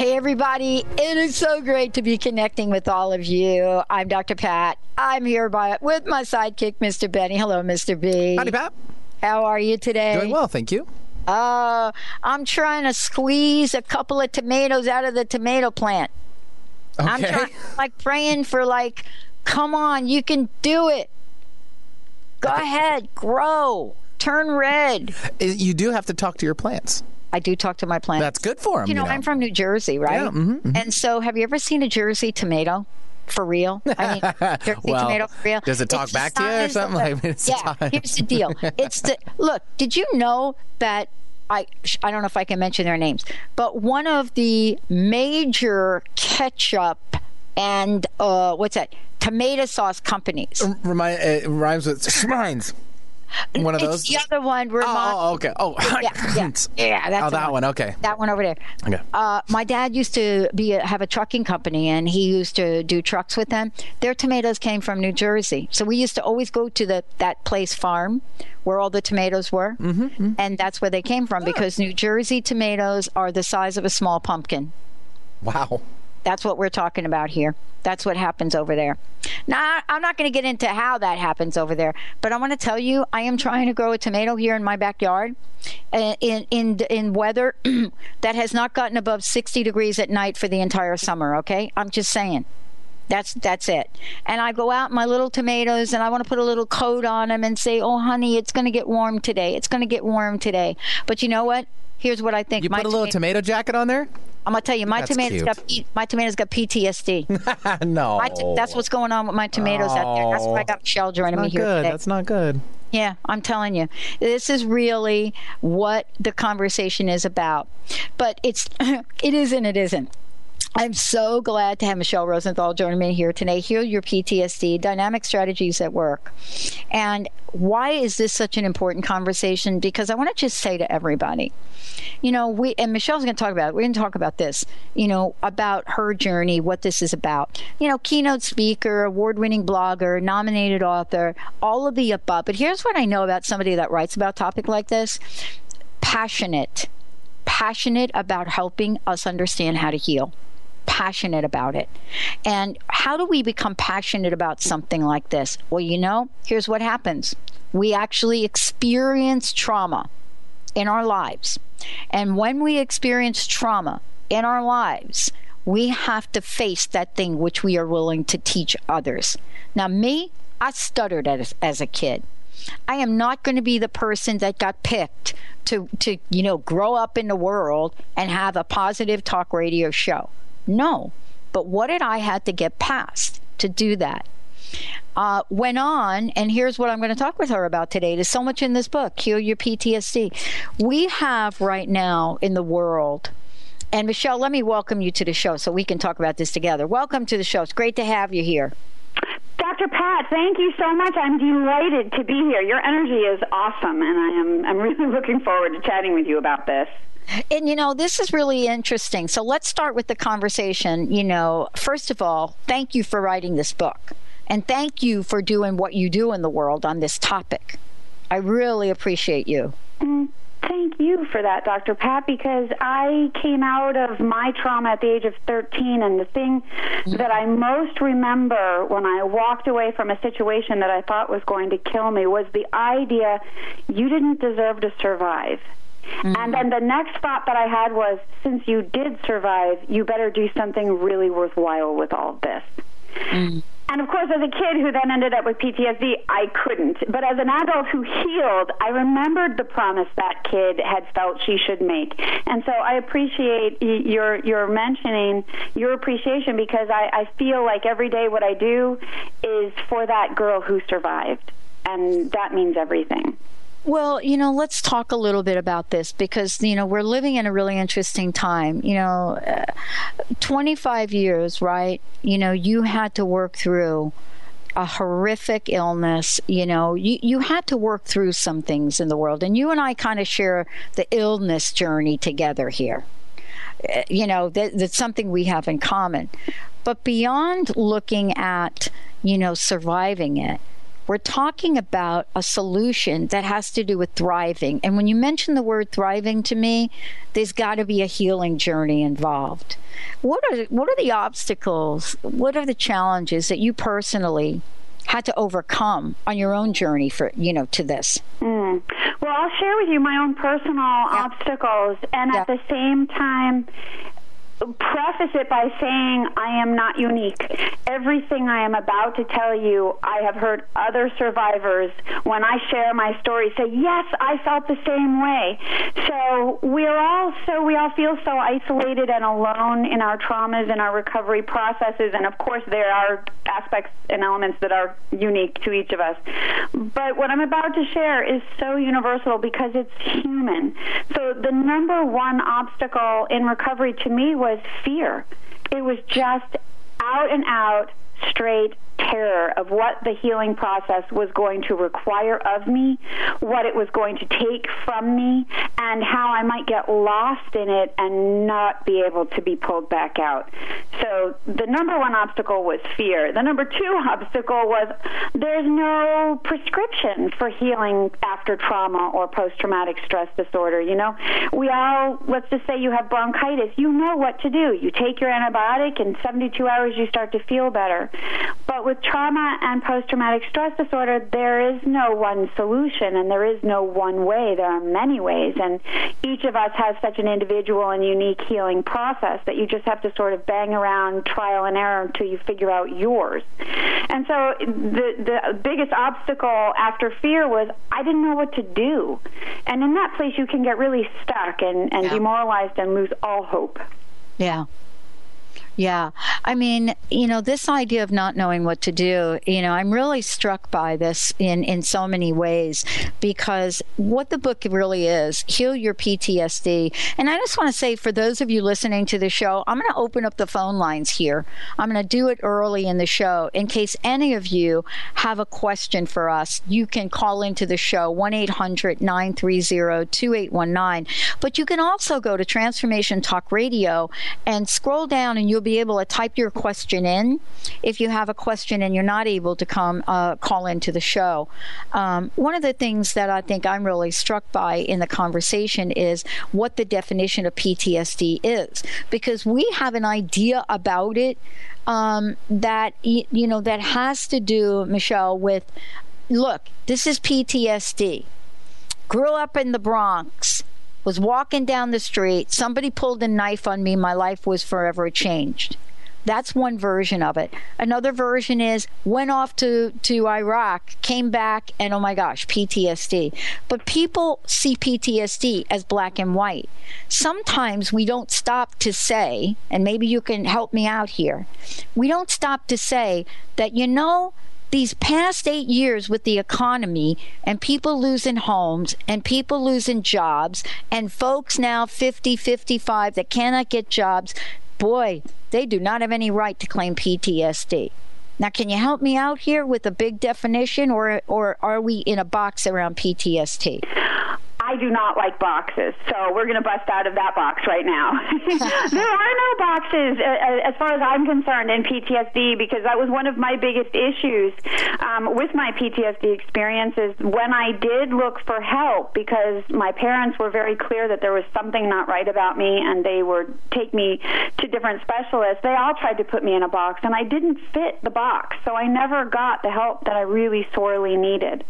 Hey, everybody. It is so great to be connecting with all of you. I'm Dr. Pat. I'm here by, with my sidekick, Mr. Benny. Hello, Mr. B. Howdy, Pat. How are you today? Doing well, thank you. Uh, I'm trying to squeeze a couple of tomatoes out of the tomato plant. Okay. I'm trying, like praying for, like, come on, you can do it. Go ahead, grow, turn red. You do have to talk to your plants. I do talk to my plants. That's good for them. You know, I'm from New Jersey, right? Yeah, mhm, mhm. And so, have you ever seen a Jersey tomato? For real? I mean, Jersey Well, tomato for real. does it talk It's back to you or something? the- I mean, yeah. Here's the deal. It's the look. Did you know that? I I don't know if I can mention their names, but one of the major ketchup and uh, what's that? Tomato sauce companies. Remind, it rhymes with Schmines. One of It's those. the other one. Vermont. Oh, okay. Oh, yeah, yeah, yeah. That's oh, that one. Okay. That one over there. Okay. Uh, my dad used to be a, have a trucking company, and he used to do trucks with them. Their tomatoes came from New Jersey, so we used to always go to the that place farm where all the tomatoes were, mm-hmm. and that's where they came from because New Jersey tomatoes are the size of a small pumpkin. Wow. That's what we're talking about here. That's what happens over there. Now, I'm not going to get into how that happens over there, but I want to tell you, I am trying to grow a tomato here in my backyard, in in in weather that has not gotten above 60 degrees at night for the entire summer. Okay, I'm just saying. That's that's it. And I go out my little tomatoes and I want to put a little coat on them and say, "Oh, honey, it's going to get warm today. It's going to get warm today." But you know what? Here's what I think. You put a little tomato- tomato jacket on there? I'm gonna tell you, my That's tomatoes cute. got my tomatoes got PTSD. no. T- that's what's going on with my tomatoes out there. That's why I got Michele joining me here good. today. That's not good. Yeah, I'm telling you, this is really what the conversation is about. But it's it is and it isn't. I'm so glad to have Michele Rosenthal join me here today. Heal your PTSD, dynamic strategies at work. And why is this such an important conversation? Because I want to just say to everybody, you know, we, and Michele's going to talk about it. We're going to talk about this, you know, about her journey, what this is about. You know, keynote speaker, award winning blogger, nominated author, all of the above. But here's what I know about somebody that writes about a topic like this passionate, passionate about helping us understand how to heal passionate about it. And how do we become passionate about something like this? Well, you know, here's what happens we actually experience trauma in our lives. And when we experience trauma in our lives, we have to face that thing which we are willing to teach others. Now, me, I stuttered as, as a kid. I am not going to be the person that got picked to, to, you know, grow up in the world and have a positive talk radio show. No. But what did I had to get past to do that? Uh, went on, and here's what I'm going to talk with her about today. There's so much in this book, Heal Your PTSD. We have right now in the world, and Michele, let me welcome you to the show so we can talk about this together. Welcome to the show. It's great to have you here. Dr. Pat, thank you so much. I'm delighted to be here. Your energy is awesome, and I am I'm really looking forward to chatting with you about this. And you know, this is really interesting. So let's start with the conversation. You know, first of all, thank you for writing this book. And thank you for doing what you do in the world on this topic. I really appreciate you. Mm, thank you for that, Dr. Pat, because I came out of my trauma at the age of 13, and the thing mm-hmm. that I most remember when I walked away from a situation that I thought was going to kill me was the idea you didn't deserve to survive. Mm-hmm. And then the next thought that I had was since you did survive, you better do something really worthwhile with all of this. Mm-hmm. And of course, as a kid who then ended up with PTSD, I couldn't. But as an adult who healed, I remembered the promise that kid had felt she should make. And so I appreciate your your mentioning your appreciation because I, I feel like every day what I do is for that girl who survived, and that means everything. Well, you know, let's talk a little bit about this because, you know, we're living in a really interesting time. You know, uh, 25 years, right? You know, you had to work through a horrific illness you know you, you had to work through some things in the world and you and i kind of share the illness journey together here uh, you know that, that's something we have in common but beyond looking at you know surviving it we're talking about a solution that has to do with thriving. And when you mention the word thriving to me, there's got to be a healing journey involved. What are what are the obstacles? What are the challenges that you personally had to overcome on your own journey for you know to this? Mm. Well, I'll share with you my own personal yeah. obstacles, and yeah. at the same time, preface it by saying I am not unique. Everything I am about to tell you, I have heard other survivors, when I share my story, say, Yes, I felt the same way. So we're all so, we all feel so isolated and alone in our traumas and our recovery processes. And of course, there are aspects and elements that are unique to each of us. But what I'm about to share is so universal because it's human. So the number one obstacle in recovery to me was was fear. It was just out and out, straight terror of what the healing process was going to require of me, what it was going to take from me, and how I might get lost in it and not be able to be pulled back out. So the number one obstacle was fear. The number two obstacle was there's no prescription for healing after trauma or post traumatic stress disorder. You know, we all, let's just say you have bronchitis, you know what to do. You take your antibiotic, and 72 hours you start to feel better. But with trauma and post traumatic stress disorder, there is no one solution and there is no one way. There are many ways, and each of us has such an individual and unique healing process that you just have to sort of bang around trial and error until you figure out yours. And so the the biggest obstacle after fear was I didn't know what to do. And in that place you can get really stuck and, and yeah. demoralized and lose all hope. Yeah. Yeah. I mean, you know, this idea of not knowing what to do, you know, I'm really struck by this in, in so many ways because what the book really is, Heal Your PTSD. And I just want to say, for those of you listening to the show, I'm going to open up the phone lines here. I'm going to do it early in the show in case any of you have a question for us. You can call into the show, 1 800 930 2819. But you can also go to Transformation Talk Radio and scroll down and you'll be be able to type your question in if you have a question and you're not able to come uh, call into the show. Um, one of the things that I think I'm really struck by in the conversation is what the definition of PTSD is, because we have an idea about it um, that you know that has to do, Michele, with look, this is PTSD. Grew up in the Bronx was walking down the street, somebody pulled a knife on me, my life was forever changed. That's one version of it. Another version is went off to, to Iraq, came back, and oh my gosh, PTSD. But people see PTSD as black and white. Sometimes we don't stop to say, and maybe you can help me out here, we don't stop to say that, you know, these past eight years with the economy and people losing homes and people losing jobs and folks now 50, 55 that cannot get jobs, boy, they do not have any right to claim PTSD. Now, can you help me out here with a big definition, or or are we in a box around PTSD? Do not like boxes, so we're going to bust out of that box right now. there are no boxes, uh, uh, as far as I'm concerned, in PTSD because that was one of my biggest issues um, with my PTSD experiences. When I did look for help, because my parents were very clear that there was something not right about me, and they would take me to different specialists. They all tried to put me in a box, and I didn't fit the box, so I never got the help that I really sorely needed.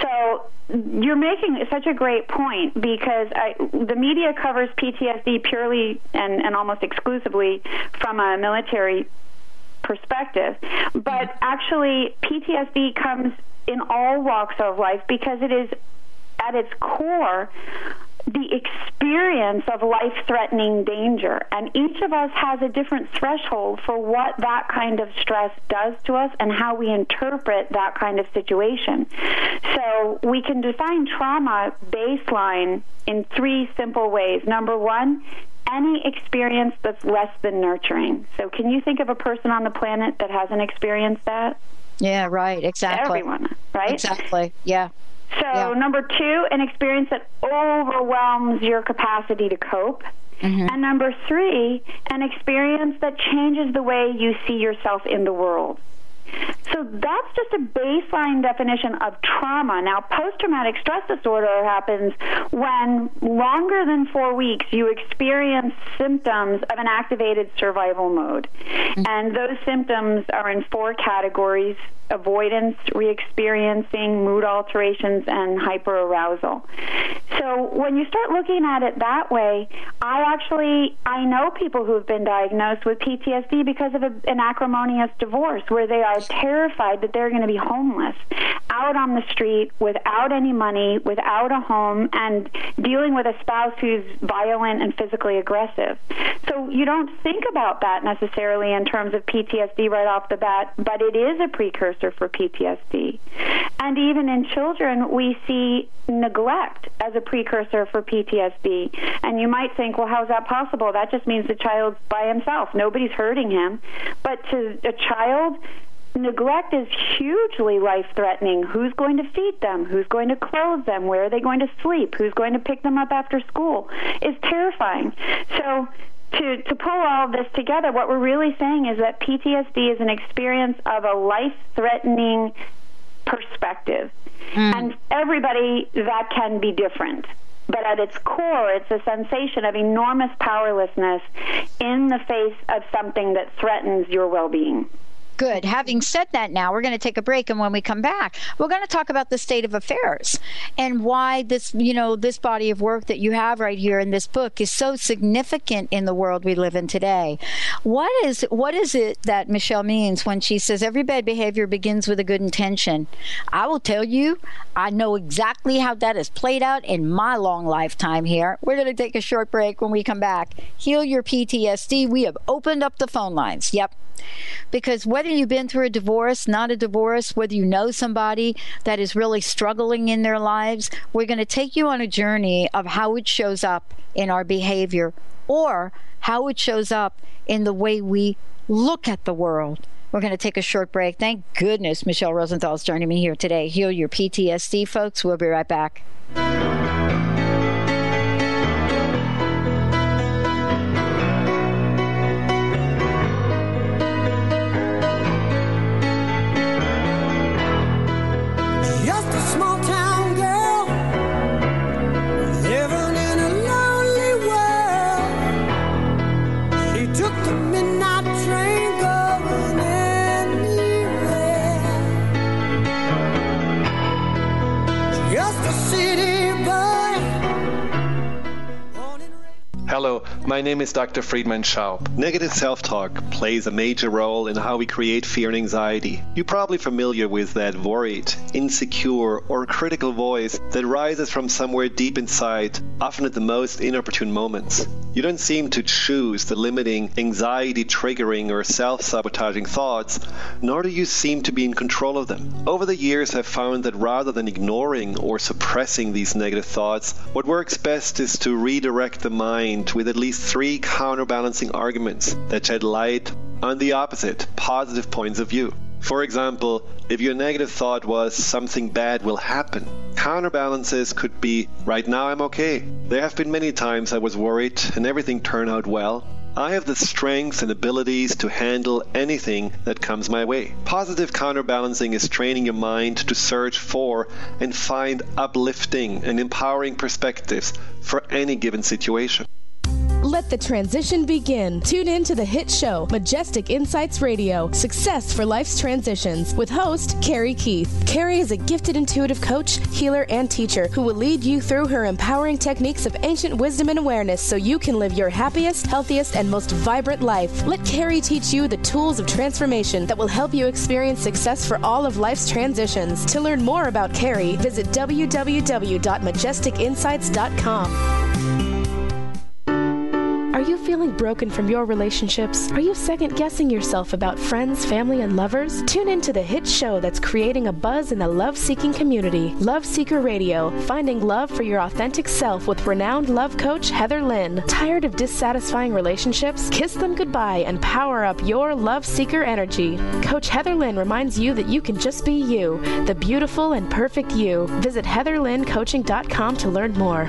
So you're making such a great point because I, the media covers PTSD purely and, and almost exclusively from a military perspective. But actually, PTSD comes in all walks of life because it is at its core the experience of life threatening danger. And each of us has a different threshold for what that kind of stress does to us and how we interpret that kind of situation. So we can define trauma baseline in three simple ways. Number one, any experience that's less than nurturing. So, can you think of a person on the planet that hasn't experienced that? Yeah, right, exactly. Everyone, right? Exactly, yeah. So, yeah. number two, an experience that overwhelms your capacity to cope. Mm-hmm. And number three, an experience that changes the way you see yourself in the world. So that's just a baseline definition of trauma. Now, post traumatic stress disorder happens when longer than four weeks you experience symptoms of an activated survival mode. Mm-hmm. And those symptoms are in four categories avoidance, re-experiencing, mood alterations, and hyperarousal. So when you start looking at it that way, I actually I know people who have been diagnosed with PTSD because of a, an acrimonious divorce, where they are terrified that they're going to be homeless, out on the street without any money, without a home, and dealing with a spouse who's violent and physically aggressive. So you don't think about that necessarily in terms of PTSD right off the bat, but it is a precursor precursor for PTSD. And even in children, we see neglect as a precursor for PTSD. And you might think, well, how's that possible? That just means the child's by himself. Nobody's hurting him. But to a child, neglect is hugely life threatening. Who's going to feed them? Who's going to clothe them? Where are they going to sleep? Who's going to pick them up after school? Is terrifying. So to, to pull all this together, what we're really saying is that PTSD is an experience of a life threatening perspective. Mm. And everybody, that can be different. But at its core, it's a sensation of enormous powerlessness in the face of something that threatens your well being. Good. Having said that, now we're going to take a break, and when we come back, we're going to talk about the state of affairs and why this, you know, this body of work that you have right here in this book is so significant in the world we live in today. What is what is it that Michele means when she says every bad behavior begins with a good intention? I will tell you, I know exactly how that has played out in my long lifetime here. We're going to take a short break. When we come back, heal your PTSD. We have opened up the phone lines. Yep. Because whether you've been through a divorce, not a divorce, whether you know somebody that is really struggling in their lives, we're going to take you on a journey of how it shows up in our behavior or how it shows up in the way we look at the world. We're going to take a short break. Thank goodness Michele Rosenthal is joining me here today. Heal your PTSD, folks. We'll be right back. Hello, my name is Dr. Friedemann Schaub. Negative self talk plays a major role in how we create fear and anxiety. You're probably familiar with that worried, insecure, or critical voice that rises from somewhere deep inside, often at the most inopportune moments. You don't seem to choose the limiting, anxiety triggering, or self sabotaging thoughts, nor do you seem to be in control of them. Over the years, I've found that rather than ignoring or suppressing these negative thoughts, what works best is to redirect the mind with at least three counterbalancing arguments that shed light on the opposite, positive points of view. For example, if your negative thought was something bad will happen, counterbalances could be right now I'm okay. There have been many times I was worried and everything turned out well. I have the strength and abilities to handle anything that comes my way. Positive counterbalancing is training your mind to search for and find uplifting and empowering perspectives for any given situation. Let the transition begin. Tune in to the hit show, Majestic Insights Radio Success for Life's Transitions, with host Carrie Keith. Carrie is a gifted intuitive coach, healer, and teacher who will lead you through her empowering techniques of ancient wisdom and awareness so you can live your happiest, healthiest, and most vibrant life. Let Carrie teach you the tools of transformation that will help you experience success for all of life's transitions. To learn more about Carrie, visit www.majesticinsights.com. Are you feeling broken from your relationships? Are you second guessing yourself about friends, family, and lovers? Tune in to the hit show that's creating a buzz in the love seeking community Love Seeker Radio, finding love for your authentic self with renowned love coach Heather Lynn. Tired of dissatisfying relationships? Kiss them goodbye and power up your love seeker energy. Coach Heather Lynn reminds you that you can just be you, the beautiful and perfect you. Visit heatherlynncoaching.com to learn more.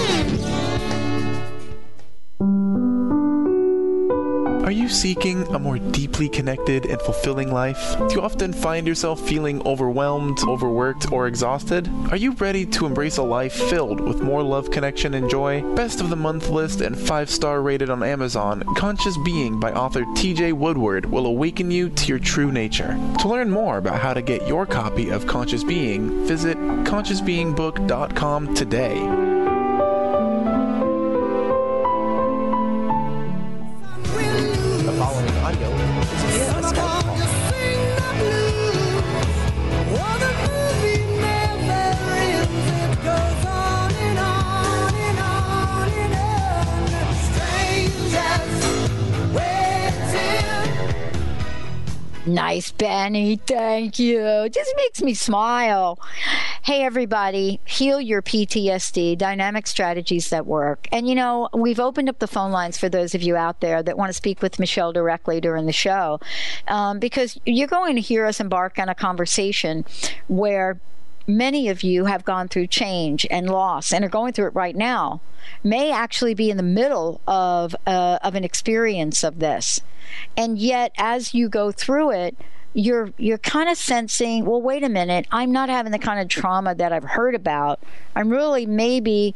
Are you seeking a more deeply connected and fulfilling life? Do you often find yourself feeling overwhelmed, overworked, or exhausted? Are you ready to embrace a life filled with more love, connection, and joy? Best of the month list and five star rated on Amazon, Conscious Being by author TJ Woodward will awaken you to your true nature. To learn more about how to get your copy of Conscious Being, visit consciousbeingbook.com today. Nice, Benny. Thank you. Just makes me smile. Hey, everybody, heal your PTSD, dynamic strategies that work. And, you know, we've opened up the phone lines for those of you out there that want to speak with Michele directly during the show um, because you're going to hear us embark on a conversation where many of you have gone through change and loss and are going through it right now may actually be in the middle of uh, of an experience of this. And yet as you go through it you're you're kind of sensing well wait a minute i'm not having the kind of trauma that i've heard about i'm really maybe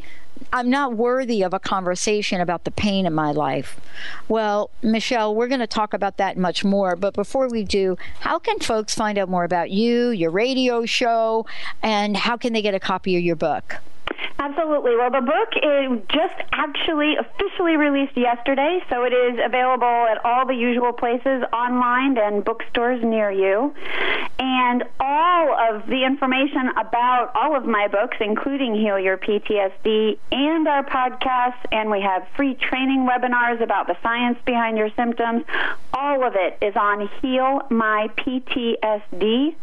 I'm not worthy of a conversation about the pain in my life. Well, Michele, we're going to talk about that much more. But before we do, how can folks find out more about you, your radio show, and how can they get a copy of your book? Absolutely. Well, the book is just actually officially released yesterday, so it is available at all the usual places online and bookstores near you. And all of the information about all of my books, including Heal Your PTSD and our podcasts, and we have free training webinars about the science behind your symptoms, all of it is on healmyptsd.com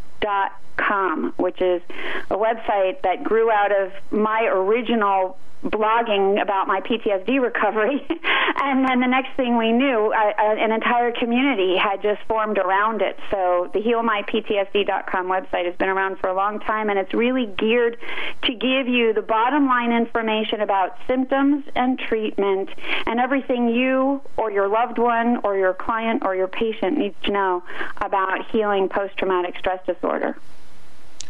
com, which is a website that grew out of my original blogging about my PTSD recovery. and then the next thing we knew, I, I, an entire community had just formed around it. So the healmyptsd.com website has been around for a long time, and it's really geared to give you the bottom line information about symptoms and treatment and everything you or your loved one or your client or your patient needs to know about healing post traumatic stress disorder.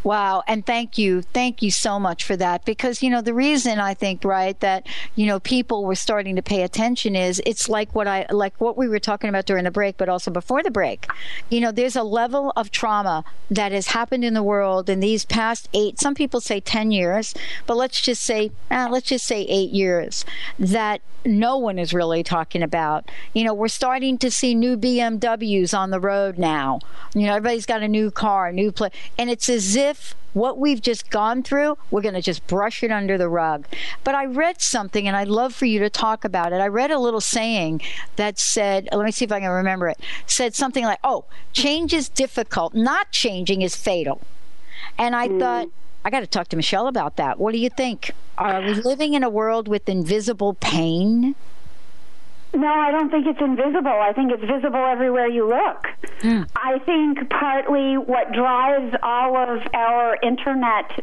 Wow. And thank you. Thank you so much for that. Because, you know, the reason I think, right, that, you know, people were starting to pay attention is it's like what I, like what we were talking about during the break, but also before the break. You know, there's a level of trauma that has happened in the world in these past eight, some people say 10 years, but let's just say, eh, let's just say eight years that no one is really talking about. You know, we're starting to see new BMWs on the road now. You know, everybody's got a new car, new play, and it's as if what we've just gone through, we're going to just brush it under the rug. But I read something, and I'd love for you to talk about it. I read a little saying that said, let me see if I can remember it, said something like, oh, change is difficult, not changing is fatal. And I mm. thought, I got to talk to Michele about that. What do you think? Are we living in a world with invisible pain? No, I don't think it's invisible. I think it's visible everywhere you look. Mm. I think partly what drives all of our internet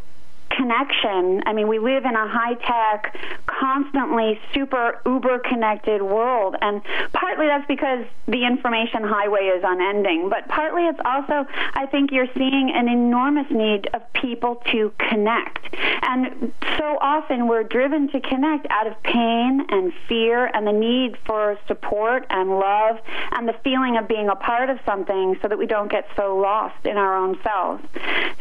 connection. I mean, we live in a high tech, constantly super uber connected world. And partly that's because the information highway is unending. But partly it's also, I think you're seeing an enormous need of people to connect. And so often we're driven to connect out of pain and fear and the need for support and love and the feeling of being a part of something so that we don't get so lost in our own selves.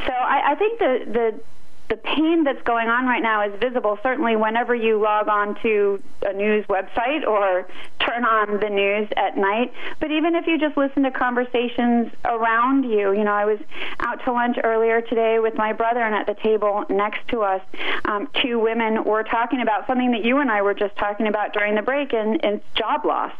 So I, I think the, the the pain that's going on right now is visible certainly whenever you log on to a news website or turn on the news at night. But even if you just listen to conversations around you you know i was out to lunch earlier today with my brother and at the table next to us um, two women were talking about something that you and i were just talking about during the break and, it's job loss.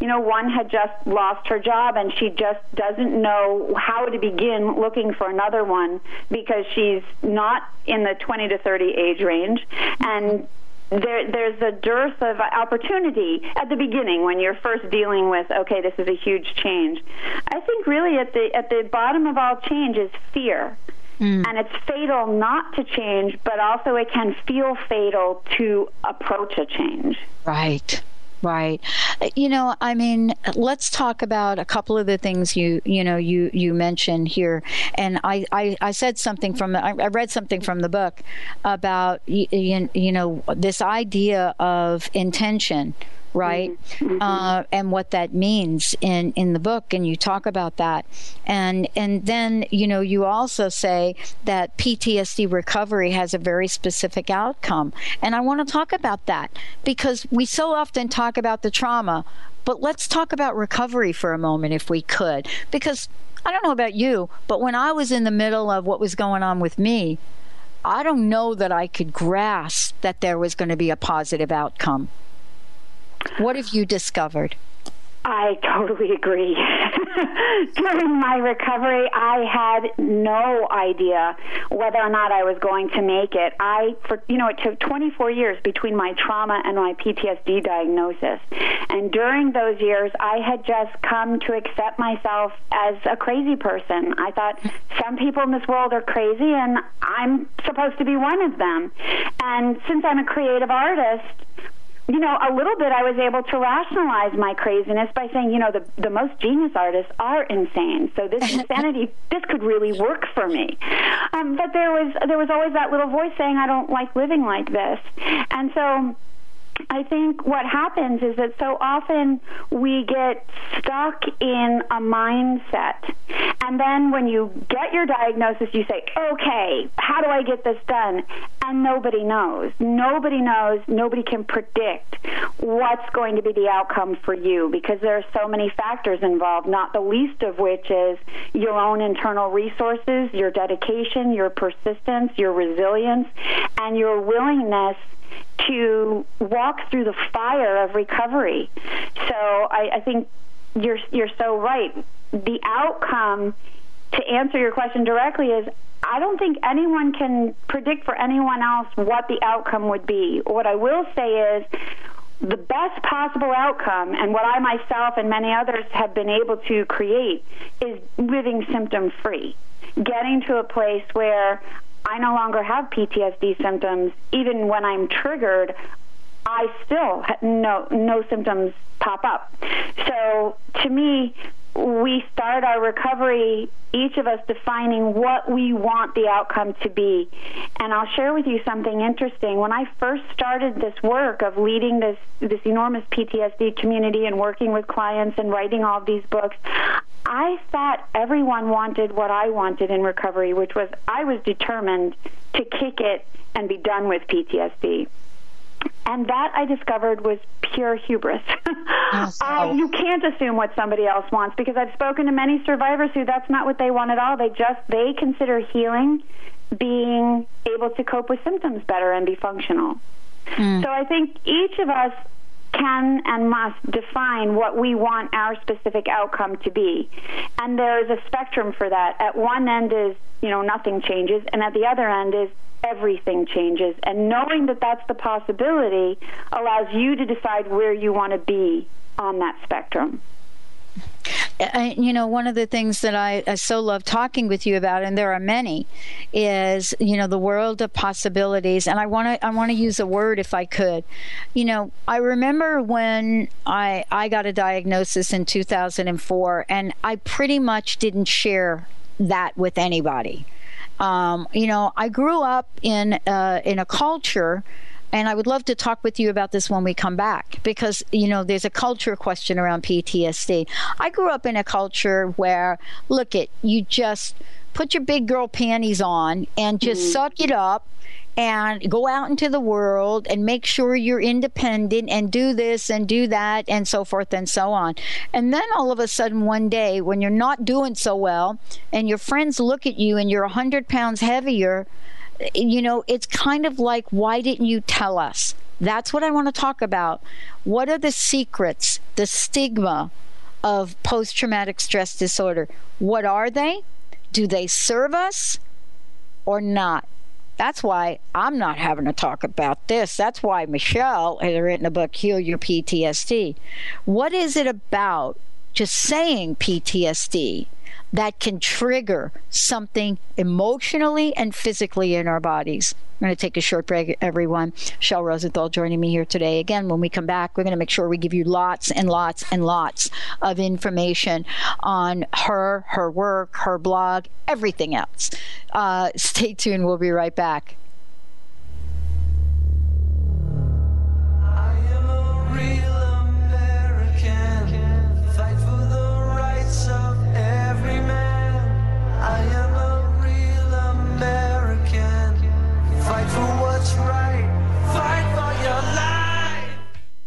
You know one had just lost her job and she just doesn't know how to begin looking for another one because she's not the 20 to 30 age range, and there, there's a dearth of opportunity at the beginning when you're first dealing with okay this is a huge change. I think really at the at the bottom of all change is fear. Mm. and it's fatal not to change but also it can feel fatal to approach a change. Right Right. Uh, you know, I mean, let's talk about a couple of the things you you know you you mentioned here, and I I, I said something from I read something from the book about you, you know this idea of intention right? Mm-hmm. Uh, and what that means in, in the book, and you talk about that. And and then you know you also say that PTSD recovery has a very specific outcome, and I want to talk about that because we so often talk about the trauma, but let's talk about recovery for a moment if we could, because. I don't know about you, but when I was in the middle of what was going on with me, I don't know that I could grasp that there was going to be a positive outcome. What have you discovered? I totally agree. During my recovery, I had no idea whether or not I was going to make it. I, for you know, it took 24 years between my trauma and my PTSD diagnosis, and during those years, I had just come to accept myself as a crazy person. I thought some people in this world are crazy, and I'm supposed to be one of them. And since I'm a creative artist, you know, a little bit I was able to rationalize my craziness by saying, you know, the the most genius artists are insane. So this insanity, this could really work for me. Um, but there was there was always that little voice saying, I don't like living like this. And so I think what happens is that so often we get stuck in a mindset. And then when you get your diagnosis, you say, okay, how do I get this done? And nobody knows. Nobody knows. Nobody can predict what's going to be the outcome for you because there are so many factors involved, not the least of which is your own internal resources, your dedication, your persistence, your resilience, and your willingness to walk through the fire of recovery. So I, I think you're you're so right. The outcome, to answer your question directly, is I don't think anyone can predict for anyone else what the outcome would be. What I will say is the best possible outcome, and what I myself and many others have been able to create, is living symptom free. Getting to a place where I no longer have PTSD symptoms. Even when I'm triggered, I still no no symptoms pop up. So to me, we start our recovery, each of us defining what we want the outcome to be. And I'll share with you something interesting. When I first started this work of leading this, this enormous PTSD community and working with clients and writing all these books, I thought everyone wanted what I wanted in recovery, which was I was determined to kick it and be done with PTSD. And that I discovered was pure hubris. uh, you can't assume what somebody else wants because I've spoken to many survivors who that's not what they want at all. They just they consider healing being able to cope with symptoms better and be functional. Mm. So I think each of us can and must define what we want our specific outcome to be. And there is a spectrum for that. At one end is, you know, nothing changes, and at the other end is everything changes. And knowing that that's the possibility allows you to decide where you want to be on that spectrum. I, you know, one of the things that I, I, so love talking with you about, and there are many, is you know the world of possibilities. And I want to I want to use a word if I could. You know, I remember when I I got a diagnosis in 2004, and I pretty much didn't share that with anybody. Um, you know, I grew up in uh, in a culture and I would love to talk with you about this when we come back because, you know, there's a culture question around PTSD. I grew up in a culture where, look it, you just put your big girl panties on and just mm. suck it up and go out into the world and make sure you're independent and do this and do that and so forth and so on. And then all of a sudden, one day, when you're not doing so well and your friends look at you and you're 100 pounds heavier, you know, it's kind of like, why didn't you tell us? That's what I want to talk about. What are the secrets, the stigma of post traumatic stress disorder? What are they? Do they serve us or not? That's why I'm not having to talk about this. That's why Michele has written a book, Heal Your PTSD. What is it about just saying PTSD that can trigger something emotionally and physically in our bodies. I'm going to take a short break, everyone. Shel Rosenthal joining me here today. Again, when we come back, we're going to make sure we give you lots and lots and lots of information on her, her work, her blog, everything else. Uh, stay tuned. We'll be right back.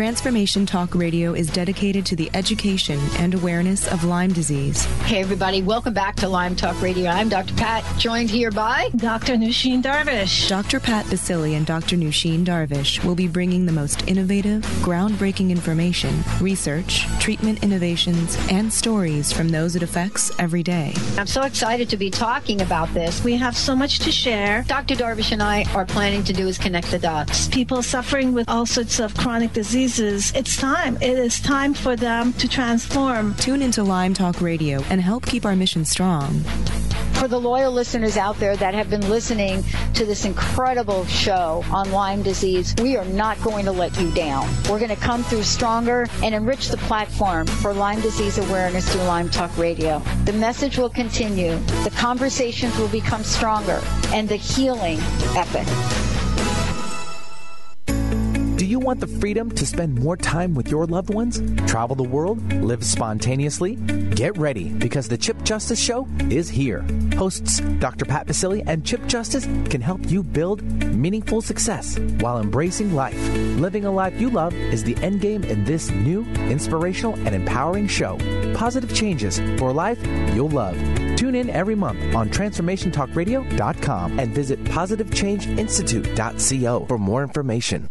Transformation Talk Radio is dedicated to the education and awareness of Lyme disease. Hey, everybody, welcome back to Lyme Talk Radio. I'm Dr. Pat, joined here by Dr. Nooshin Darvish. Dr. Pat Baccili and Dr. Nooshin Darvish will be bringing the most innovative, groundbreaking information, research, treatment innovations, and stories from those it affects every day. I'm so excited to be talking about this. We have so much to share. Dr. Darvish and I are planning to do is connect the dots. People suffering with all sorts of chronic disease diseases, it's time. It is time for them to transform. Tune into Lyme Talk Radio and help keep our mission strong. For the loyal listeners out there that have been listening to this incredible show on Lyme disease, we are not going to let you down. We're going to come through stronger and enrich the platform for Lyme disease awareness through Lyme Talk Radio. The message will continue, the conversations will become stronger, and the healing epic you want the freedom to spend more time with your loved ones, travel the world, live spontaneously? Get ready because the Chip Justice Show is here. Hosts Dr. Pat Baccili and Chip Justice can help you build meaningful success while embracing life. Living a life you love is the end game in this new, inspirational, and empowering show. Positive changes for life you'll love. Tune in every month on TransformationTalkRadio.com and visit PositiveChangeInstitute.co for more information.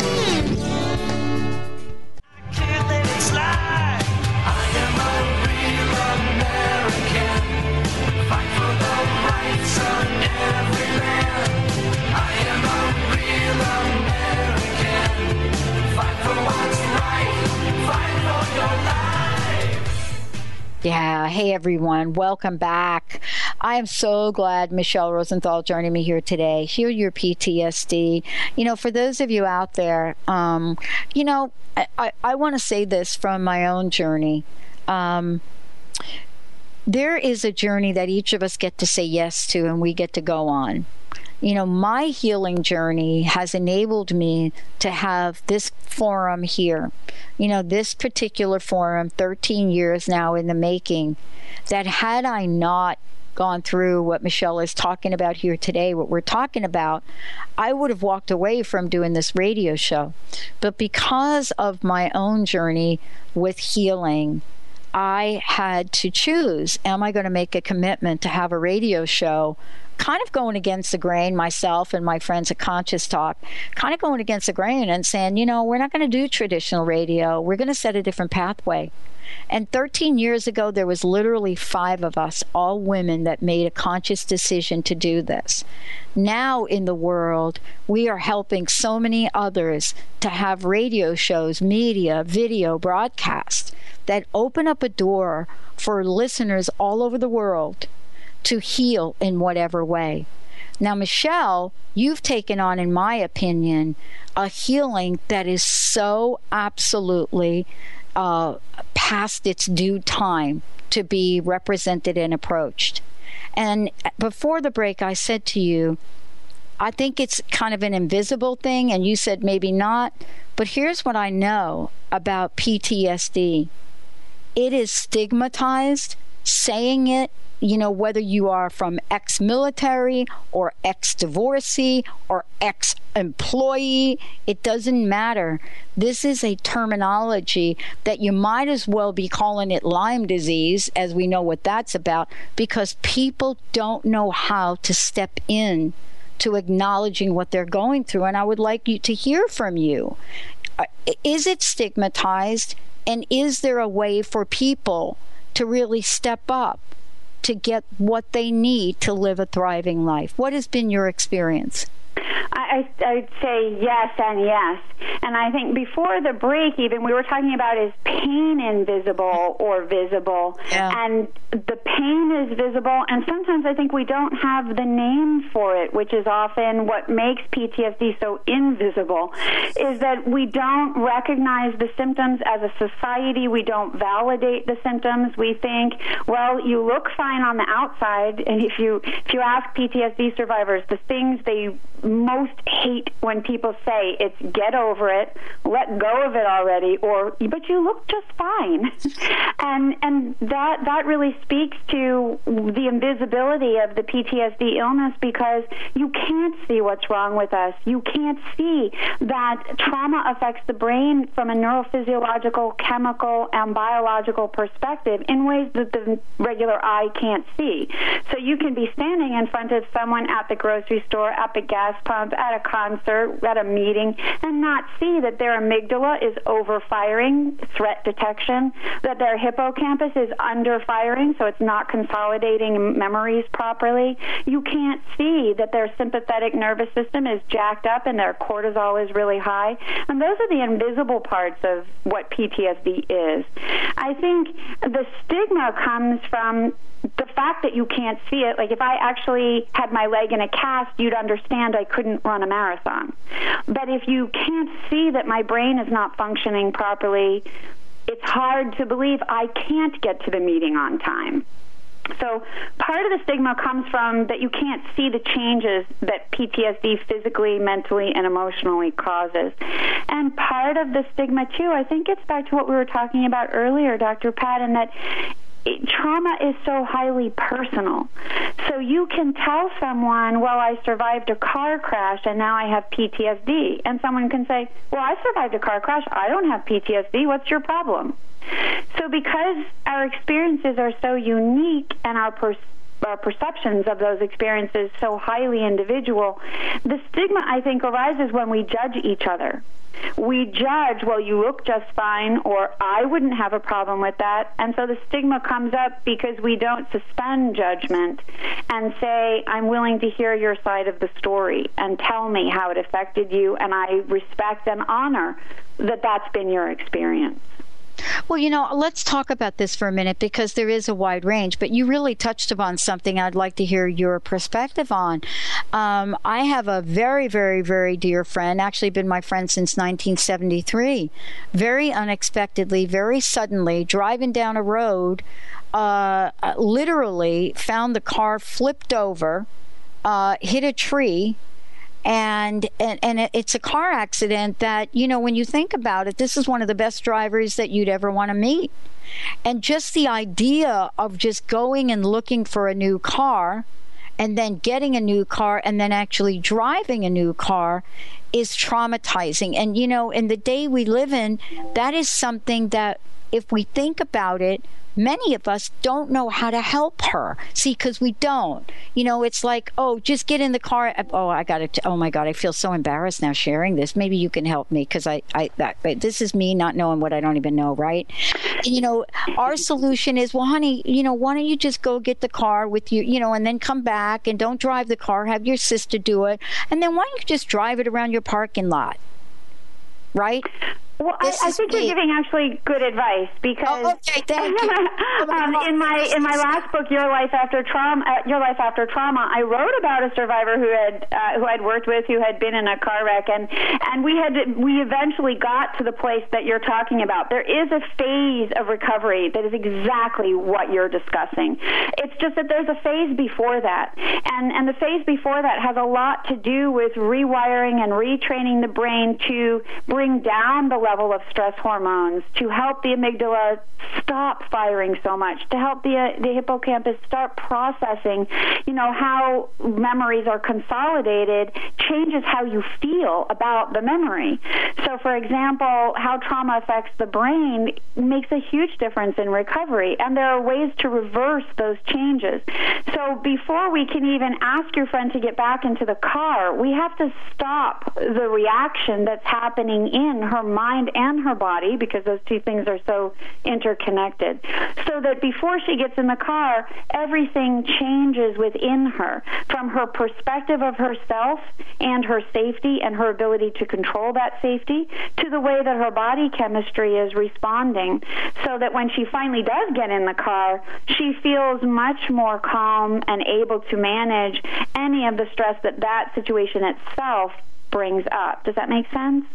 Yeah. Hey, everyone. Welcome back. I am so glad Michele Rosenthal joining me here today. Heal your PTSD. You know, for those of you out there, um, you know, I, I, I want to say this from my own journey. Um, there is a journey that each of us get to say yes to and we get to go on you know, my healing journey has enabled me to have this forum here. You know, this particular forum, 13 years now in the making, that had I not gone through what Michele is talking about here today, what we're talking about, I would have walked away from doing this radio show. But because of my own journey with healing, I had to choose am I going to make a commitment to have a radio show kind of going against the grain, myself and my friends at Conscious Talk, kind of going against the grain and saying, you know, we're not going to do traditional radio. We're going to set a different pathway. And 13 years ago, there was literally five of us, all women, that made a conscious decision to do this. Now in the world, we are helping so many others to have radio shows, media, video, broadcasts that open up a door for listeners all over the world to heal in whatever way. Now, Michele, you've taken on, in my opinion, a healing that is so absolutely uh, past its due time to be represented and approached. And before the break, I said to you, I think it's kind of an invisible thing, and you said maybe not. But here's what I know about PTSD it is stigmatized. Saying it you know, whether you are from ex military or ex divorcee or ex employee, it doesn't matter. This is a terminology that you might as well be calling it Lyme disease, as we know what that's about, because people don't know how to step in to acknowledging what they're going through. And I would like you to hear from you. Uh, is it stigmatized? And is there a way for people to really step up? to get what they need to live a thriving life. What has been your experience? I, I'd say yes and yes. And I think before the break, even we were talking about is pain invisible or visible? Yeah. And the pain is visible, and sometimes I think we don't have the name for it, which is often what makes PTSD so invisible, is that we don't recognize the symptoms as a society. We don't validate the symptoms. We think, well, you look fine on the outside, and if you if you ask PTSD survivors, the things they most hate when people say it's get over it, let go of it already, or but you look just fine, and and that that really speaks to the invisibility of the PTSD illness because you can't see what's wrong with us. You can't see that trauma affects the brain from a neurophysiological, chemical, and biological perspective in ways that the regular eye can't see. So you can be standing in front of someone at the grocery store, at the gas pump, at a concert, at a meeting, and not see that their amygdala is overfiring, threat detection, that their hippocampus is underfiring, so it's not consolidating memories properly. You can't see that their sympathetic nervous system is jacked up and their cortisol is really high. And those are the invisible parts of what PTSD is. I think the stigma comes from the fact that you can't see it, like if I actually had my leg in a cast, you'd understand couldn't run a marathon. But if you can't see that my brain is not functioning properly, it's hard to believe I can't get to the meeting on time. So part of the stigma comes from that you can't see the changes that PTSD physically, mentally, and emotionally causes. And part of the stigma, too, I think it's back to what we were talking about earlier, Dr. Patton, that trauma is so highly personal. So you can tell someone, well, I survived a car crash and now I have PTSD. And someone can say, well, I survived a car crash. I don't have PTSD. What's your problem? So because our experiences are so unique and our per- our perceptions of those experiences so highly individual, the stigma I think arises when we judge each other. We judge, well, you look just fine, or I wouldn't have a problem with that. And so the stigma comes up because we don't suspend judgment and say, I'm willing to hear your side of the story and tell me how it affected you, and I respect and honor that that's been your experience. Well, you know, let's talk about this for a minute because there is a wide range, but you really touched upon something I'd like to hear your perspective on. Um, I have a very, very, very dear friend, actually been my friend since 1973. Very unexpectedly, very suddenly, driving down a road, uh, literally found the car flipped over, uh, hit a tree, and and, and it's a car accident that you know when you think about it this is one of the best drivers that you'd ever want to meet. And just the idea of just going and looking for a new car and then getting a new car and then actually driving a new car is traumatizing. And you know in the day we live in that is something that if we think about it many of us don't know how to help her. See, because we don't. You know, it's like, oh, just get in the car. Oh, I got it. Oh my God, I feel so embarrassed now sharing this. Maybe you can help me because I, I, that, this is me not knowing what I don't even know, right? And you know, our solution is, well, honey, you know, why don't you just go get the car with you, you know, and then come back and don't drive the car. Have your sister do it, and then why don't you just drive it around your parking lot? right? Well, I, I, think you're giving actually good advice because oh, okay, thank you. um, in my in my last book, Your Life After Trauma, uh, Your Life After Trauma, I wrote about a survivor who had uh, who I'd worked with who had been in a car wreck, and and we had we eventually got to the place that you're talking about. There is a phase of recovery that is exactly what you're discussing. It's just that there's a phase before that, and and the phase before that has a lot to do with rewiring and retraining the brain to bring down the level of stress hormones, to help the amygdala stop firing so much, to help the uh, the hippocampus start processing, you know, how memories are consolidated changes how you feel about the memory. So for example, how trauma affects the brain makes a huge difference in recovery and there are ways to reverse those changes. So before we can even ask your friend to get back into the car, we have to stop the reaction that's happening in her mind and her body because those two things are so interconnected. So that before she gets in the car, everything changes within her from her perspective of herself and her safety and her ability to control that safety to the way that her body chemistry is responding so that when she finally does get in the car, she feels much more calm and able to manage any of the stress that that situation itself brings up. Does that make sense?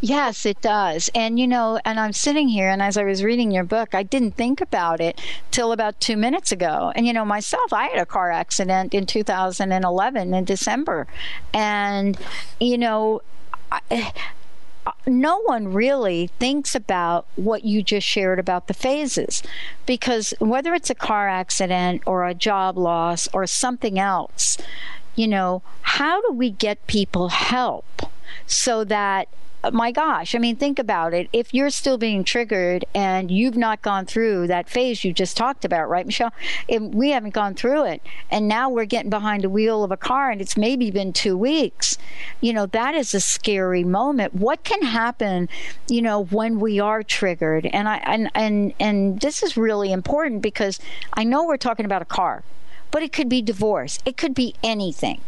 Yes, it does. And you know, and I'm sitting here, and as I was reading your book, I didn't think about it till about two minutes ago. And you know, myself, I had a car accident in 2011 in December, and you know. I, no one really thinks about what you just shared about the phases because whether it's a car accident or a job loss or something else, you know, how do we get people help so that uh, my gosh, I mean, think about it. If you're still being triggered and you've not gone through that phase you just talked about, right, Michele? If we haven't gone through it, and now we're getting behind the wheel of a car and it's maybe been two weeks, you know, that is a scary moment. What can happen, you know, when we are triggered? And I and and and this is really important because I know we're talking about a car, but it could be divorce. It could be anything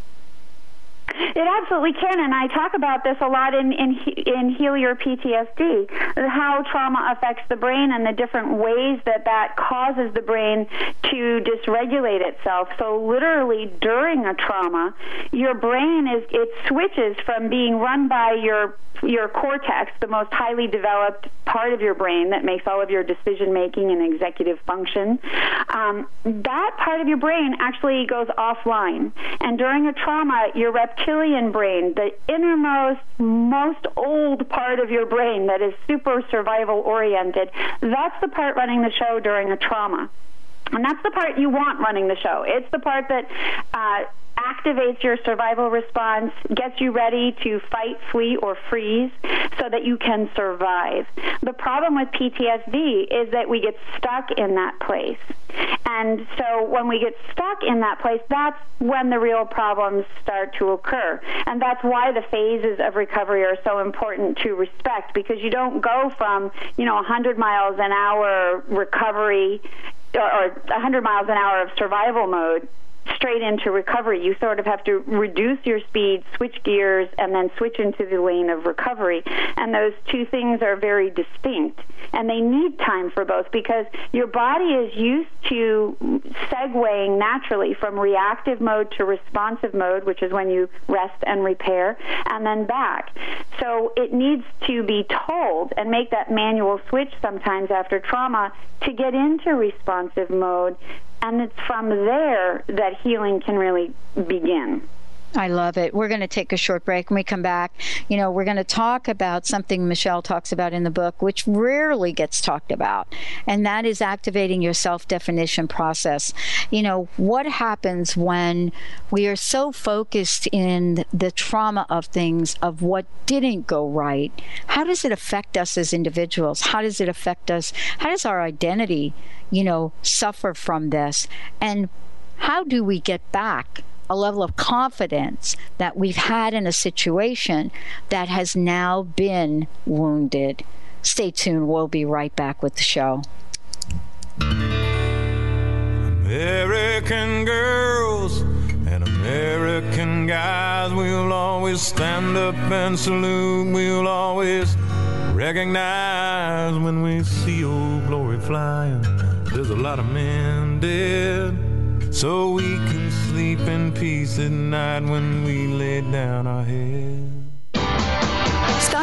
It absolutely can, and I talk about this a lot in in in Heal Your PTSD, how trauma affects the brain and the different ways that that causes the brain to dysregulate itself. So literally during a trauma, your brain is it switches from being run by your your cortex, the most highly developed part of your brain that makes all of your decision making and executive function, um, that part of your brain actually goes offline. And during a trauma, your reptilian brain, the innermost, most old part of your brain that is super survival oriented, that's the part running the show during a trauma. And that's the part you want running the show. It's the part that uh, activates your survival response, gets you ready to fight, flee, or freeze so that you can survive. The problem with PTSD is that we get stuck in that place. And so when we get stuck in that place, that's when the real problems start to occur. And that's why the phases of recovery are so important to respect because you don't go from, you know, 100 miles an hour recovery or, 100 miles an hour of survival mode straight into recovery. You sort of have to reduce your speed, switch gears, and then switch into the lane of recovery. And those two things are very distinct. And they need time for both because your body is used to segueing naturally from reactive mode to responsive mode, which is when you rest and repair, and then back. So it needs to be told and make that manual switch sometimes after trauma to get into responsive mode and it's from there that healing can really begin. I love it. We're going to take a short break. When we come back, you know, we're going to talk about something Michele talks about in the book, which rarely gets talked about, and that is activating your self definition process. You know, what happens when we are so focused in the trauma of things, of what didn't go right? How does it affect us as individuals? How does it affect us? How does our identity, you know, suffer from this? And how do we get back? A level of confidence that we've had in a situation that has now been wounded. Stay tuned. We'll be right back with the show. American girls and American guys, we'll always stand up and salute. We'll always recognize when we see old glory flying. There's a lot of men dead so we can sleep in peace at night when we lay down our heads.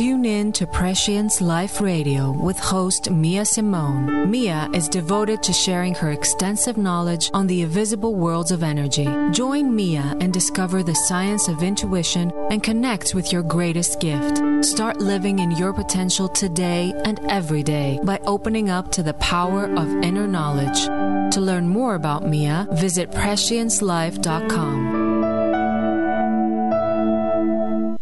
Tune in to Prescience Life Radio with host Mia Simone. Mia is devoted to sharing her extensive knowledge on the invisible worlds of energy. Join Mia and discover the science of intuition and connect with your greatest gift. Start living in your potential today and every day by opening up to the power of inner knowledge. To learn more about Mia, visit presciencelife.com.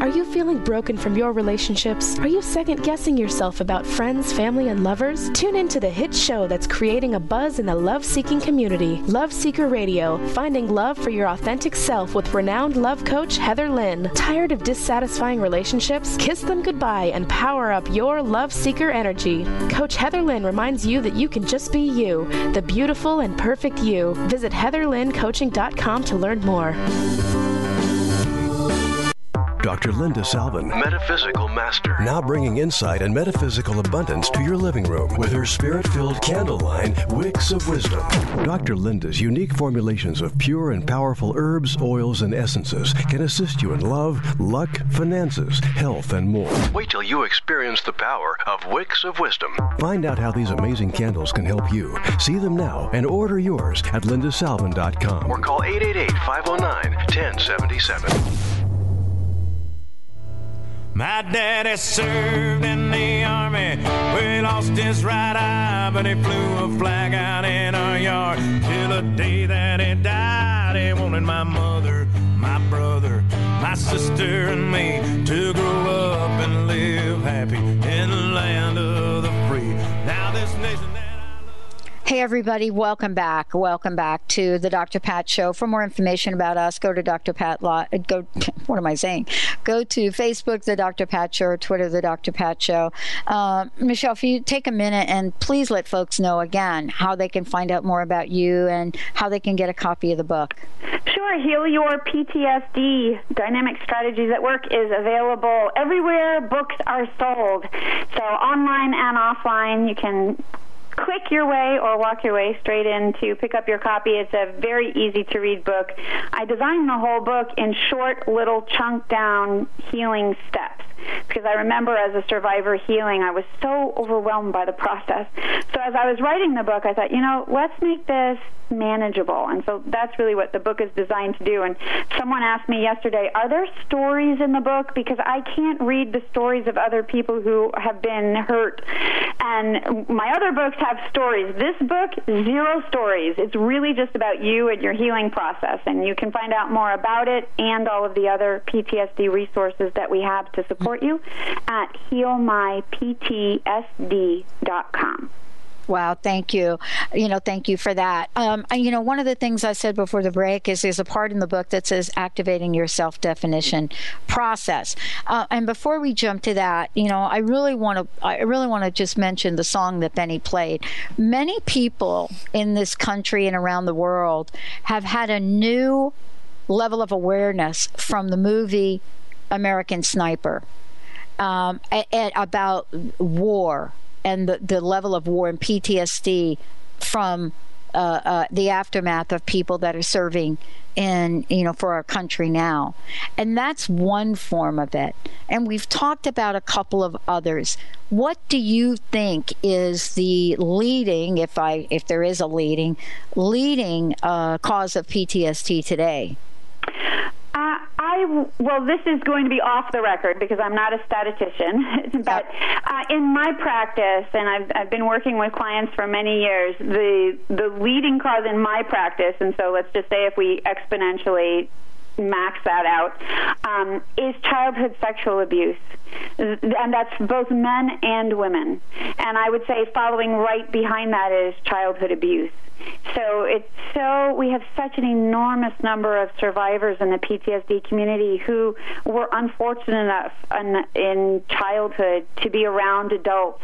Are you feeling broken from your relationships? Are you second guessing yourself about friends, family, and lovers? Tune into the hit show that's creating a buzz in the love seeking community Love Seeker Radio, finding love for your authentic self with renowned love coach Heather Lynn. Tired of dissatisfying relationships? Kiss them goodbye and power up your love seeker energy. Coach Heather Lynn reminds you that you can just be you, the beautiful and perfect you. Visit heatherlynncoaching.com to learn more. Dr. Linda Salvin, Metaphysical Master. now bringing insight and metaphysical abundance to your living room with her spirit filled candle line, Wicks of Wisdom. Dr. Linda's unique formulations of pure and powerful herbs, oils, and essences can assist you in love, luck, finances, health, and more. Wait till you experience the power of Wicks of Wisdom. Find out how these amazing candles can help you. See them now and order yours at lindasalvin.com. Or call 888 509 1077. My daddy served in the army. We lost his right eye, but he flew a flag out in our yard. Till the day that he died, he wanted my mother, my brother, my sister, and me to grow up and live happy in the land of the free. Hey, everybody, welcome back. Welcome back to the Dr. Pat Show. For more information about us, go to Dr. Pat Law. Go, what am I saying? Go to Facebook, The Dr. Pat Show, or Twitter, The Dr. Pat Show. Uh, Michele, if you take a minute and please let folks know again how they can find out more about you and how they can get a copy of the book. Sure, Heal Your PTSD Dynamic Strategies at Work is available everywhere books are sold. So online and offline, you can click your way or walk your way straight in to pick up your copy. It's a very easy to read book. I designed the whole book in short, little, chunk down healing steps because I remember as a survivor healing, I was so overwhelmed by the process. So as I was writing the book, I thought, you know, let's make this manageable. And so that's really what the book is designed to do. And someone asked me yesterday, are there stories in the book? Because I can't read the stories of other people who have been hurt. And my other books have stories. This book, zero stories. It's really just about you and your healing process. And you can find out more about it and all of the other PTSD resources that we have to support you at healmyptsd.com. Wow, thank you. You know, thank you for that. Um, you know, one of the things I said before the break is there's a part in the book that says activating your self definition process. Uh, and before we jump to that, you know, I really want to I really want to just mention the song that Benny played. Many people in this country and around the world have had a new level of awareness from the movie American Sniper um, a- a- about war and the, the level of war and PTSD from uh, uh, the aftermath of people that are serving in you know for our country now. And that's one form of it. And we've talked about a couple of others. What do you think is the leading if i if there is a leading leading uh, cause of ptsd today I well, this is going to be off the record because I'm not a statistician. but uh, in my practice, and I've, I've been working with clients for many years, the the leading cause in my practice, and so let's just say if we exponentially max that out, um, is childhood sexual abuse. And that's both men and women. And I would say following right behind that is childhood abuse. So it's so we have such an enormous number of survivors in the PTSD community who were unfortunate enough in, in childhood to be around adults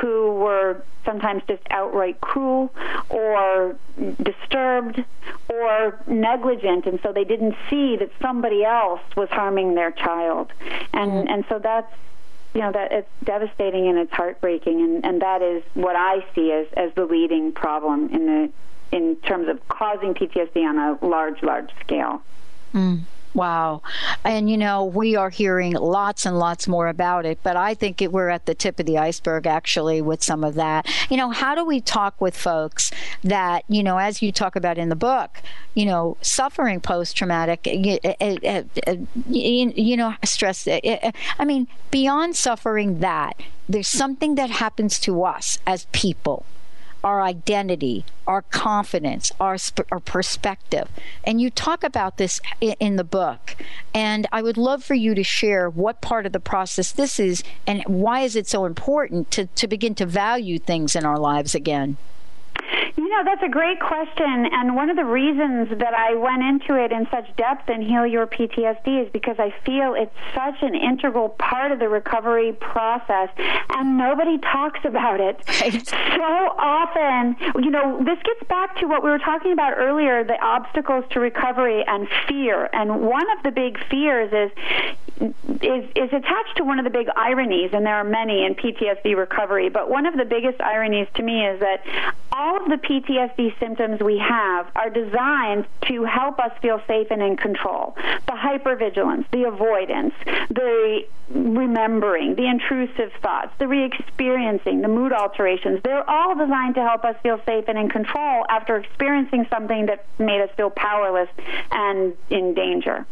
who were sometimes just outright cruel or disturbed or negligent. And so they didn't see that somebody else was harming their child. And mm-hmm. and so that's you know that it's devastating and it's heartbreaking and and that is what I see as as the leading problem in the in terms of causing PTSD on a large large scale. Mm. Wow. And, you know, we are hearing lots and lots more about it, but I think it, we're at the tip of the iceberg actually with some of that. You know, how do we talk with folks that, you know, as you talk about in the book, you know, suffering post traumatic, eh, eh, eh, you, you know, stress? I mean, beyond suffering that, there's something that happens to us as people our identity, our confidence, our, sp- our perspective. And you talk about this in, in the book. And I would love for you to share what part of the process this is and why is it so important to, to begin to value things in our lives again. Know, that's a great question. And one of the reasons that I went into it in such depth in Heal Your PTSD is because I feel it's such an integral part of the recovery process, and nobody talks about it. So often, you know, this gets back to what we were talking about earlier the obstacles to recovery and fear. And one of the big fears is is, is attached to one of the big ironies, and there are many in PTSD recovery, but one of the biggest ironies to me is that all of the PTSD symptoms we have are designed to help us feel safe and in control. The hypervigilance, the avoidance, the remembering, the intrusive thoughts, the re experiencing, the mood alterations, they're all designed to help us feel safe and in control after experiencing something that made us feel powerless and in danger.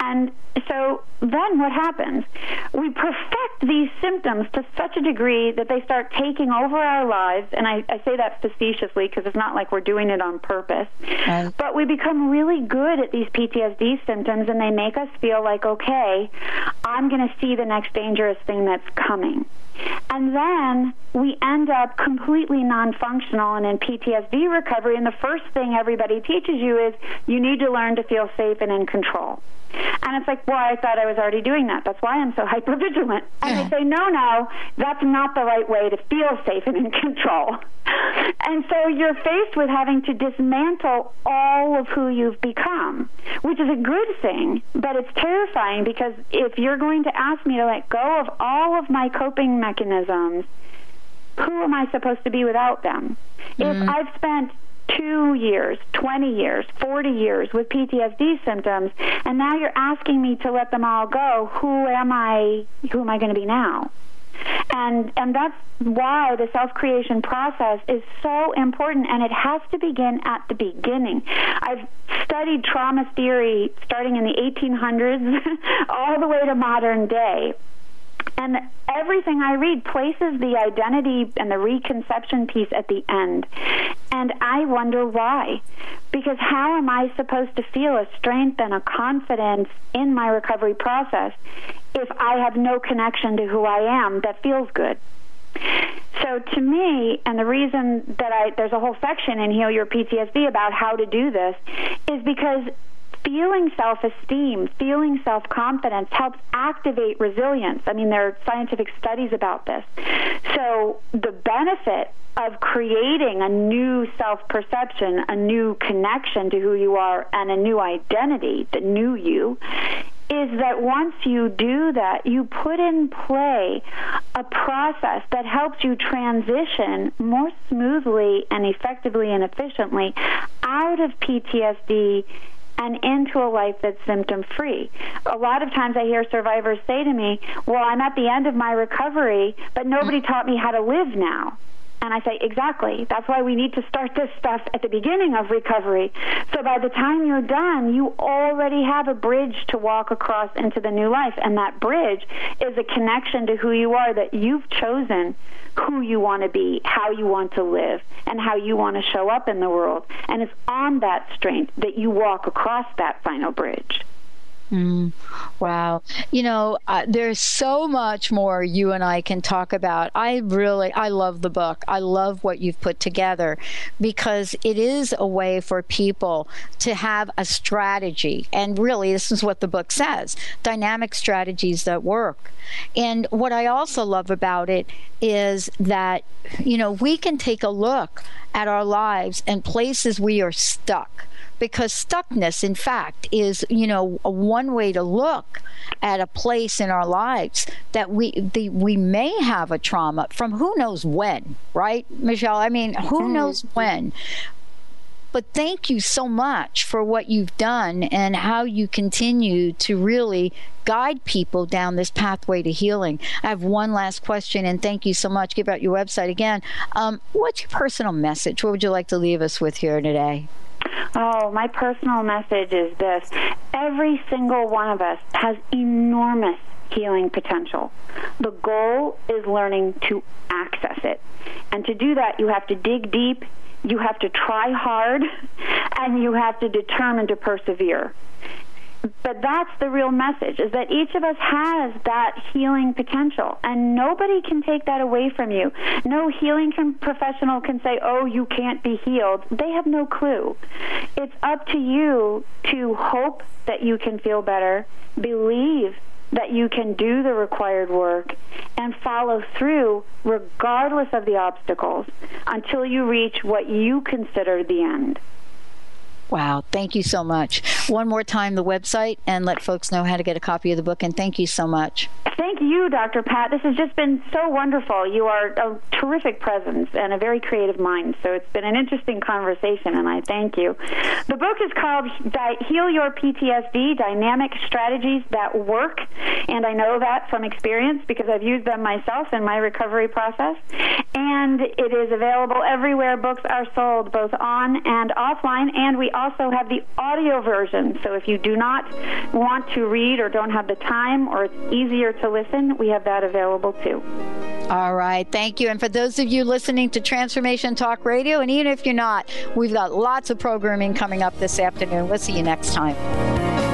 And so then what happens? We perfect these symptoms to such a degree that they start taking over our lives, and I, I say that facetiously because it's not like we're doing it on purpose. Right. But we become really good at these PTSD symptoms, and they make us feel like, okay, I'm going to see the next dangerous thing that's coming. And then we end up completely non functional and in PTSD recovery. And the first thing everybody teaches you is you need to learn to feel safe and in control. And it's like, well, I thought I was already doing that. That's why I'm so hyper vigilant. And yeah. they say, no, no, that's not the right way to feel safe and in control. And so you're faced with having to dismantle all of who you've become, which is a good thing, but it's terrifying because if you're going to ask me to let go of all of my coping mechanisms, who am I supposed to be without them? Mm-hmm. If I've spent two years, 20 years, 40 years with PTSD symptoms, and now you're asking me to let them all go. Who am I? Who am I going to be now? And and that's why the self-creation process is so important and it has to begin at the beginning. I've studied trauma theory starting in the 1800s all the way to modern day. And everything I read places the identity and the reconception piece at the end. And I wonder why. Because how am I supposed to feel a strength and a confidence in my recovery process if I have no connection to who I am that feels good? So to me, and the reason that I there's a whole section in Heal Your PTSD about how to do this is because feeling self esteem, feeling self confidence helps activate resilience. I mean, there are scientific studies about this. So, the benefit of creating a new self perception, a new connection to who you are, and a new identity, the new you, is that once you do that, you put in play a process that helps you transition more smoothly and effectively and efficiently out of PTSD and into a life that's symptom free. A lot of times I hear survivors say to me, Well, I'm at the end of my recovery, but nobody taught me how to live now. And I say, exactly. That's why we need to start this stuff at the beginning of recovery. So by the time you're done, you already have a bridge to walk across into the new life. And that bridge is a connection to who you are that you've chosen who you want to be, how you want to live, and how you want to show up in the world. And it's on that strength that you walk across that final bridge. Mm, wow. You know, uh, there's so much more you and I can talk about. I really, I love the book. I love what you've put together because it is a way for people to have a strategy. And really, this is what the book says dynamic strategies that work. And what I also love about it is that, you know, we can take a look at our lives and places we are stuck because stuckness in fact is you know one way to look at a place in our lives that we the, we may have a trauma from who knows when right Michele i mean who mm-hmm. knows when but thank you so much for what you've done and how you continue to really guide people down this pathway to healing. I have one last question, and thank you so much. Give out your website again. Um, what's your personal message? What would you like to leave us with here today? Oh, my personal message is this every single one of us has enormous healing potential. The goal is learning to access it. And to do that, you have to dig deep, you have to try hard, and you have to determine to persevere but that's the real message is that each of us has that healing potential and nobody can take that away from you. No healing professional can say oh you can't be healed. They have no clue. It's up to you to hope that you can feel better believe that you can do the required work and follow through regardless of the obstacles until you reach what you consider the end Wow, thank you so much. One more time, the website, and let folks know how to get a copy of the book. And thank you so much. Thank you, Dr. Pat. This has just been so wonderful. You are a terrific presence and a very creative mind. So it's been an interesting conversation, and I thank you. The book is called Heal Your PTSD Dynamic Strategies That Work. And I know that from experience because I've used them myself in my recovery process. And it is available everywhere books are sold, both on and offline. And we also have the audio version. So if you do not want to read or don't have the time or it's easier to listen, we have that available too. All right. Thank you. And for those of you listening to Transformation Talk Radio, and even if you're not, we've got lots of programming coming up this afternoon. We'll see you next time.